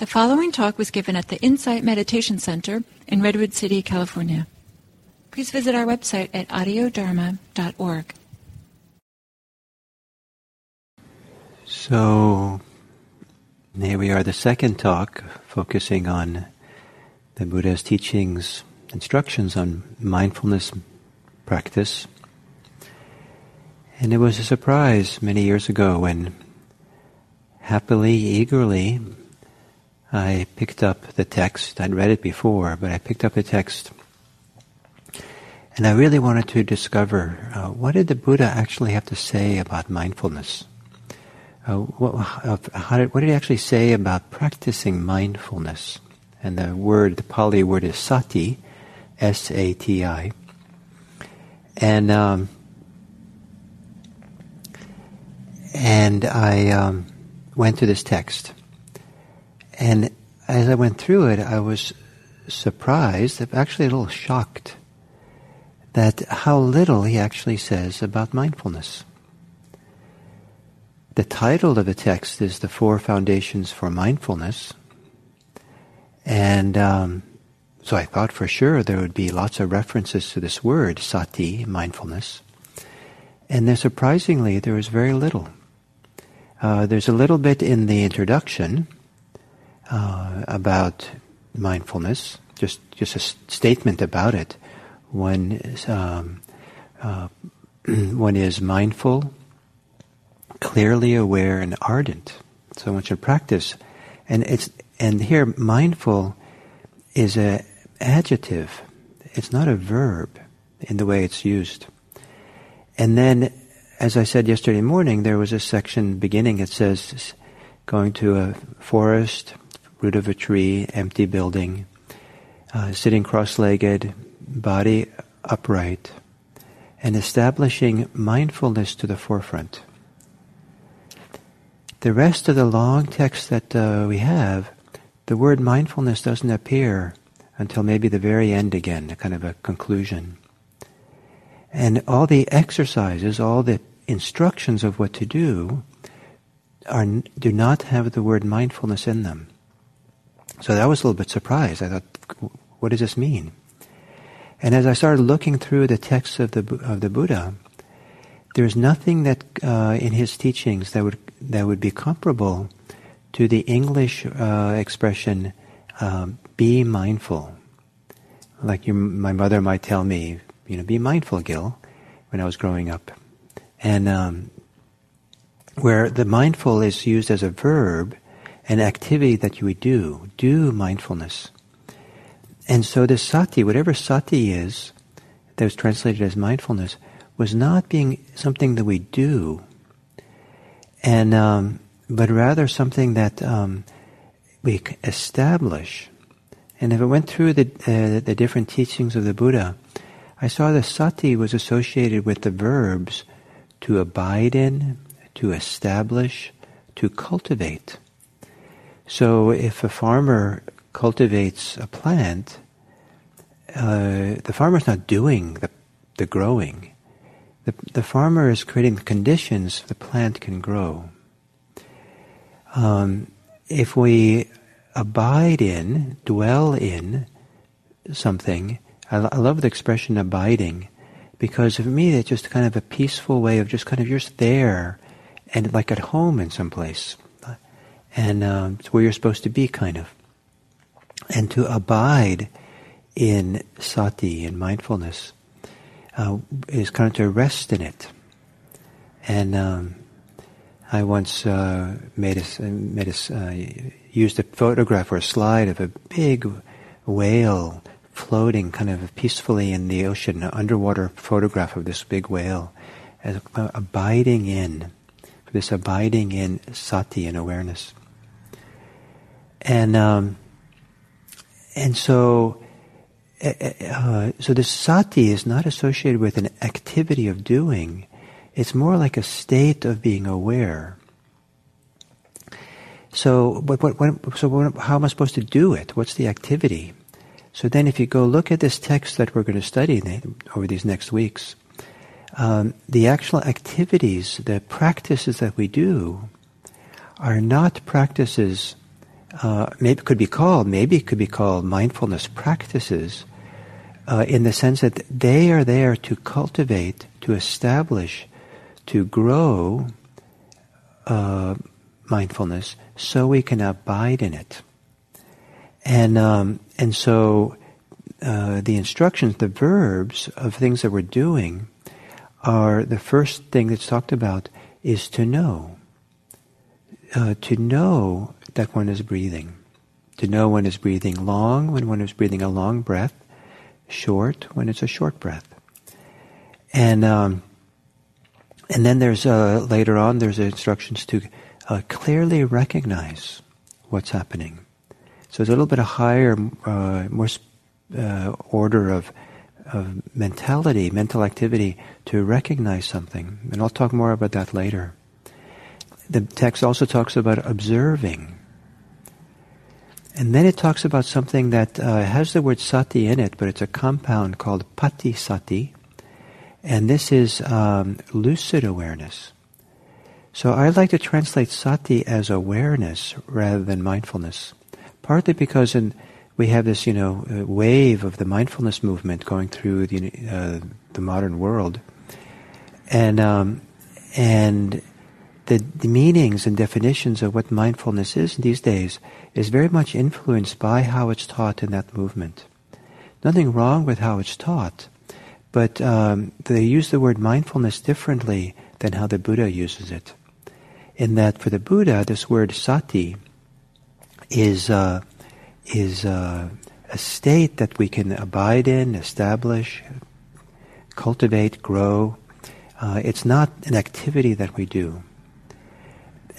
The following talk was given at the Insight Meditation Center in Redwood City, California. Please visit our website at audiodharma.org. So, here we are, the second talk focusing on the Buddha's teachings, instructions on mindfulness practice. And it was a surprise many years ago when happily, eagerly, I picked up the text. I'd read it before, but I picked up the text. And I really wanted to discover uh, what did the Buddha actually have to say about mindfulness? Uh, what, did, what did he actually say about practicing mindfulness? And the word, the Pali word is sati, S-A-T-I. And, um, and I um, went to this text. And as I went through it, I was surprised, actually a little shocked, that how little he actually says about mindfulness. The title of the text is The Four Foundations for Mindfulness. And um, so I thought for sure there would be lots of references to this word, sati, mindfulness. And then surprisingly, there was very little. Uh, there's a little bit in the introduction, uh, about mindfulness, just just a statement about it. One is, um, uh, one is mindful, clearly aware, and ardent. So one should practice, and it's and here mindful is a adjective. It's not a verb in the way it's used. And then, as I said yesterday morning, there was a section beginning. It says, going to a forest, root of a tree, empty building, uh, sitting cross-legged, body upright, and establishing mindfulness to the forefront. The rest of the long text that uh, we have, the word mindfulness doesn't appear until maybe the very end again, a kind of a conclusion. And all the exercises, all the instructions of what to do, are, do not have the word mindfulness in them. So that was a little bit surprised. I thought, what does this mean? And as I started looking through the texts of the of the Buddha, there's nothing that uh, in his teachings that would that would be comparable to the English uh, expression um, "be mindful." Like you, my mother might tell me, you know, "Be mindful, Gil," when I was growing up, and um, where the mindful is used as a verb an activity that you would do. Do mindfulness. And so this sati, whatever sati is, that was translated as mindfulness, was not being something that we do, and um, but rather something that um, we establish. And if I went through the uh, the different teachings of the Buddha, I saw the sati was associated with the verbs to abide in, to establish, to cultivate. So if a farmer cultivates a plant, uh, the farmer's not doing the, the growing. The, the farmer is creating the conditions the plant can grow. Um, if we abide in, dwell in something, I, I love the expression abiding because for me it's just kind of a peaceful way of just kind of you're just there and like at home in some place and um, it's where you're supposed to be, kind of. And to abide in sati, and mindfulness, uh, is kind of to rest in it. And um, I once uh, made a, made uh, used a photograph or a slide of a big whale floating kind of peacefully in the ocean, an underwater photograph of this big whale, as abiding in, this abiding in sati and awareness. And um, and so uh, uh, so the sati is not associated with an activity of doing. It's more like a state of being aware. So, what, what, what, so what, how am I supposed to do it? What's the activity? So then, if you go look at this text that we're going to study over these next weeks, um, the actual activities, the practices that we do, are not practices uh, maybe could be called, maybe it could be called mindfulness practices, uh, in the sense that they are there to cultivate, to establish, to grow uh, mindfulness, so we can abide in it. And um, and so uh, the instructions, the verbs of things that we're doing, are the first thing that's talked about is to know. Uh, to know that one is breathing. To know one is breathing long when one is breathing a long breath, short when it's a short breath. And um, and then there's uh, later on there's instructions to uh, clearly recognize what's happening. So it's a little bit a higher, uh, more uh, order of, of mentality, mental activity to recognize something. And I'll talk more about that later. The text also talks about observing. And then it talks about something that uh, has the word sati in it, but it's a compound called patissati. And this is um, lucid awareness. So I like to translate sati as awareness rather than mindfulness partly because in, we have this, you know, uh, wave of the mindfulness movement going through the, uh, the modern world, and um, and the, the meanings and definitions of what mindfulness is these days is very much influenced by how it's taught in that movement. Nothing wrong with how it's taught, but um, they use the word mindfulness differently than how the Buddha uses it. In that, for the Buddha, this word sati is uh, is uh, a state that we can abide in, establish, cultivate, grow. Uh, it's not an activity that we do,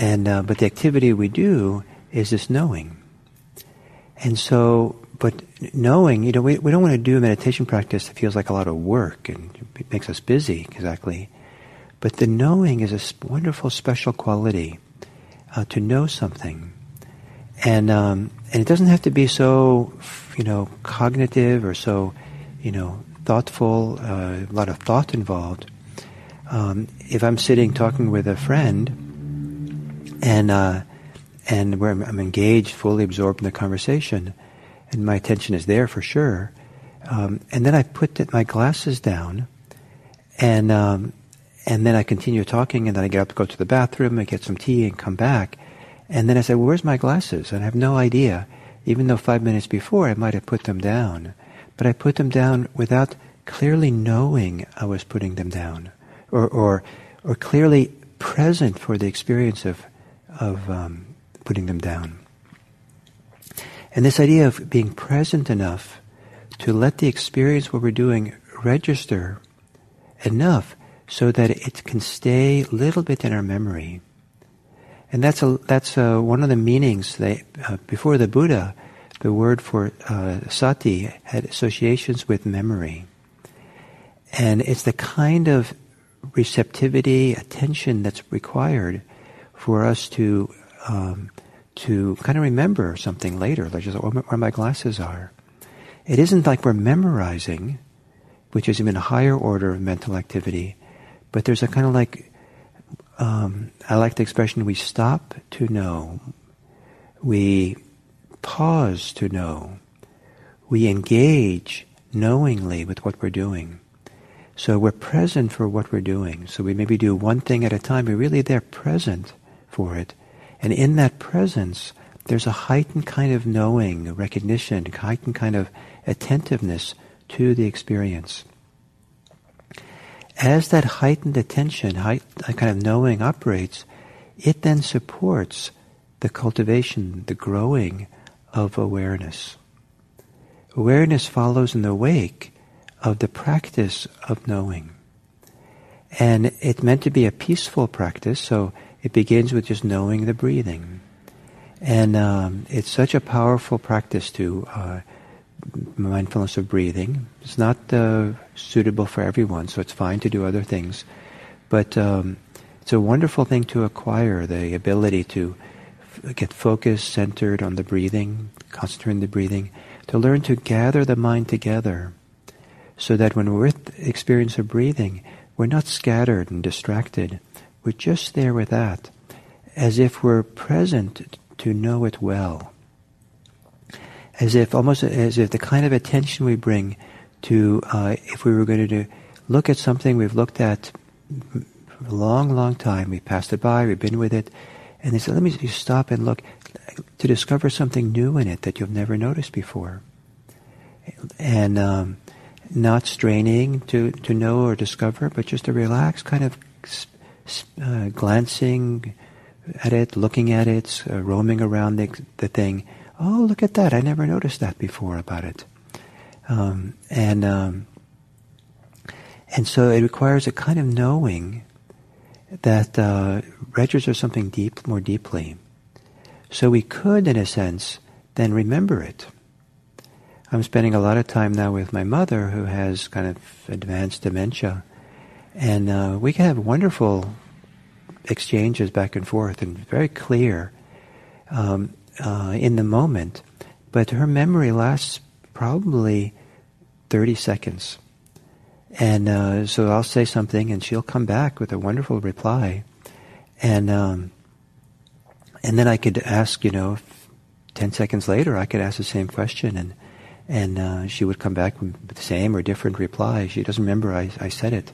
and uh, but the activity we do is this knowing. And so, but knowing, you know, we, we don't want to do a meditation practice that feels like a lot of work and it makes us busy, exactly. But the knowing is a wonderful, special quality uh, to know something and um, and it doesn't have to be so you know cognitive or so you know thoughtful. Uh, a lot of thought involved. Um, if I'm sitting talking with a friend, and uh, and where I'm, engaged, fully absorbed in the conversation, and my attention is there for sure, um, and then I put my glasses down, and um, and then I continue talking, and then I get up, to go to the bathroom, and get some tea, and come back. And then I said, well, where's my glasses? And I have no idea, even though five minutes before I might have put them down. But I put them down without clearly knowing I was putting them down, or, or, or clearly present for the experience of, of um, putting them down. And this idea of being present enough to let the experience what we're doing register enough so that it can stay a little bit in our memory and that's a, that's a, one of the meanings. They, uh, before the Buddha, the word for uh, sati had associations with memory. And it's the kind of receptivity, attention that's required for us to um, to kind of remember something later, like just where my glasses are. It isn't like we're memorizing, which is even a higher order of mental activity, but there's a kind of like um, I like the expression we stop to know, we pause to know, we engage knowingly with what we're doing. So we're present for what we're doing. So we maybe do one thing at a time. We're really there present for it. And in that presence, there's a heightened kind of knowing, recognition, heightened kind of attentiveness to the experience as that heightened attention, height, that kind of knowing operates, it then supports the cultivation, the growing of awareness. Awareness follows in the wake of the practice of knowing. And it's meant to be a peaceful practice, so it begins with just knowing the breathing. And um, it's such a powerful practice to uh, mindfulness of breathing. It's not uh, suitable for everyone, so it's fine to do other things. But um, it's a wonderful thing to acquire the ability to f- get focused, centered on the breathing, concentrate on the breathing, to learn to gather the mind together so that when we're with experience of breathing, we're not scattered and distracted. We're just there with that, as if we're present to know it well, as if almost as if the kind of attention we bring to uh, if we were going to do, look at something we've looked at for a long, long time. We passed it by. We've been with it, and they said, "Let me just stop and look to discover something new in it that you've never noticed before." And um, not straining to, to know or discover, but just a relaxed kind of uh, glancing at it, looking at it, uh, roaming around the, the thing. Oh, look at that! I never noticed that before about it. Um, and um, and so it requires a kind of knowing that uh, registers something deep, more deeply. So we could, in a sense, then remember it. I'm spending a lot of time now with my mother, who has kind of advanced dementia, and uh, we can have wonderful exchanges back and forth and very clear um, uh, in the moment. But her memory lasts probably 30 seconds. And uh, so I'll say something, and she'll come back with a wonderful reply, and um, and then I could ask, you know, ten seconds later, I could ask the same question, and and uh, she would come back with the same or different reply. She doesn't remember I, I said it,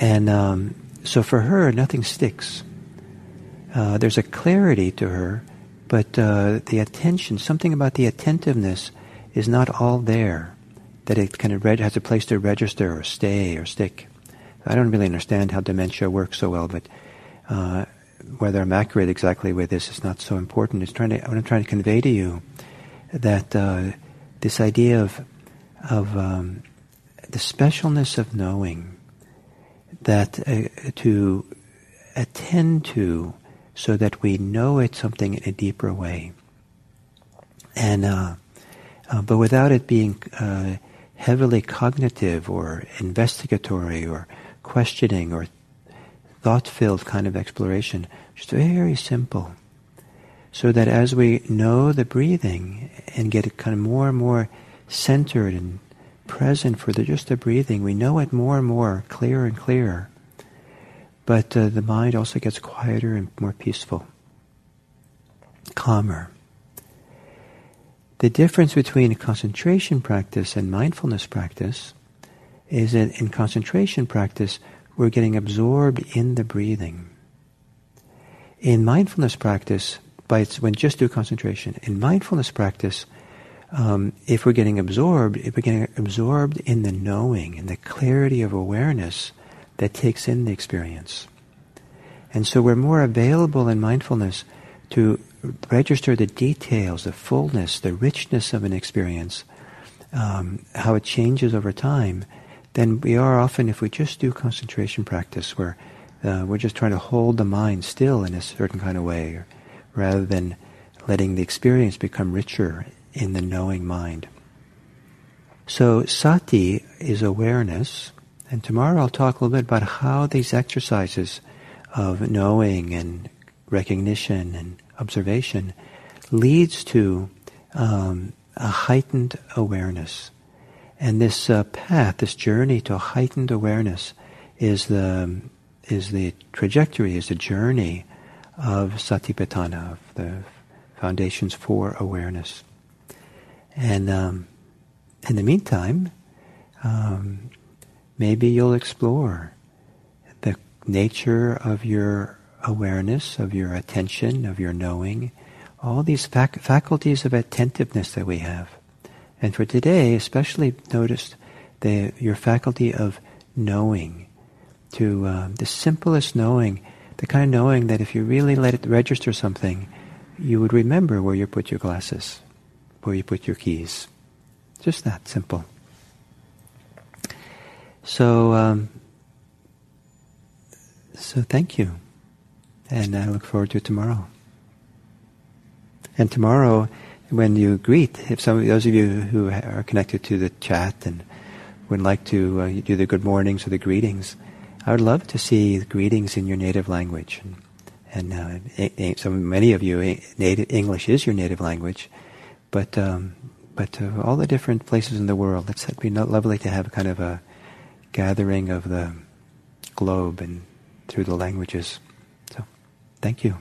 and um, so for her, nothing sticks. Uh, there's a clarity to her, but uh, the attention, something about the attentiveness, is not all there that it kind of reg- has a place to register or stay or stick. I don't really understand how dementia works so well, but uh, whether I'm accurate exactly with this is not so important. It's trying to, what I'm trying to convey to you that uh, this idea of of um, the specialness of knowing that uh, to attend to so that we know it's something in a deeper way and uh, uh, but without it being uh, heavily cognitive or investigatory or questioning or thought-filled kind of exploration. Just very simple. So that as we know the breathing and get it kind of more and more centered and present for the, just the breathing, we know it more and more, clearer and clearer. But uh, the mind also gets quieter and more peaceful, calmer. The difference between concentration practice and mindfulness practice is that in concentration practice, we're getting absorbed in the breathing. In mindfulness practice, by its, when just do concentration, in mindfulness practice, um, if we're getting absorbed, if we're getting absorbed in the knowing and the clarity of awareness that takes in the experience. And so we're more available in mindfulness to register the details, the fullness, the richness of an experience, um, how it changes over time, then we are often, if we just do concentration practice, where uh, we're just trying to hold the mind still in a certain kind of way, rather than letting the experience become richer in the knowing mind. So sati is awareness, and tomorrow I'll talk a little bit about how these exercises of knowing and recognition and observation leads to um, a heightened awareness. And this uh, path, this journey to heightened awareness, is the is the trajectory, is the journey of Satipatthana, of the foundations for awareness. And um, in the meantime, um, maybe you'll explore the nature of your awareness, of your attention, of your knowing, all these fac- faculties of attentiveness that we have. And for today, especially notice the, your faculty of knowing, to uh, the simplest knowing, the kind of knowing that if you really let it register something, you would remember where you put your glasses, where you put your keys. Just that simple. So, um, so thank you and I look forward to tomorrow. And tomorrow, when you greet, if some of those of you who are connected to the chat and would like to uh, do the good mornings or the greetings, I would love to see greetings in your native language. And, and uh, so many of you, native English is your native language, but um, but uh, all the different places in the world, it's be lovely to have kind of a gathering of the globe and through the languages. So, thank you.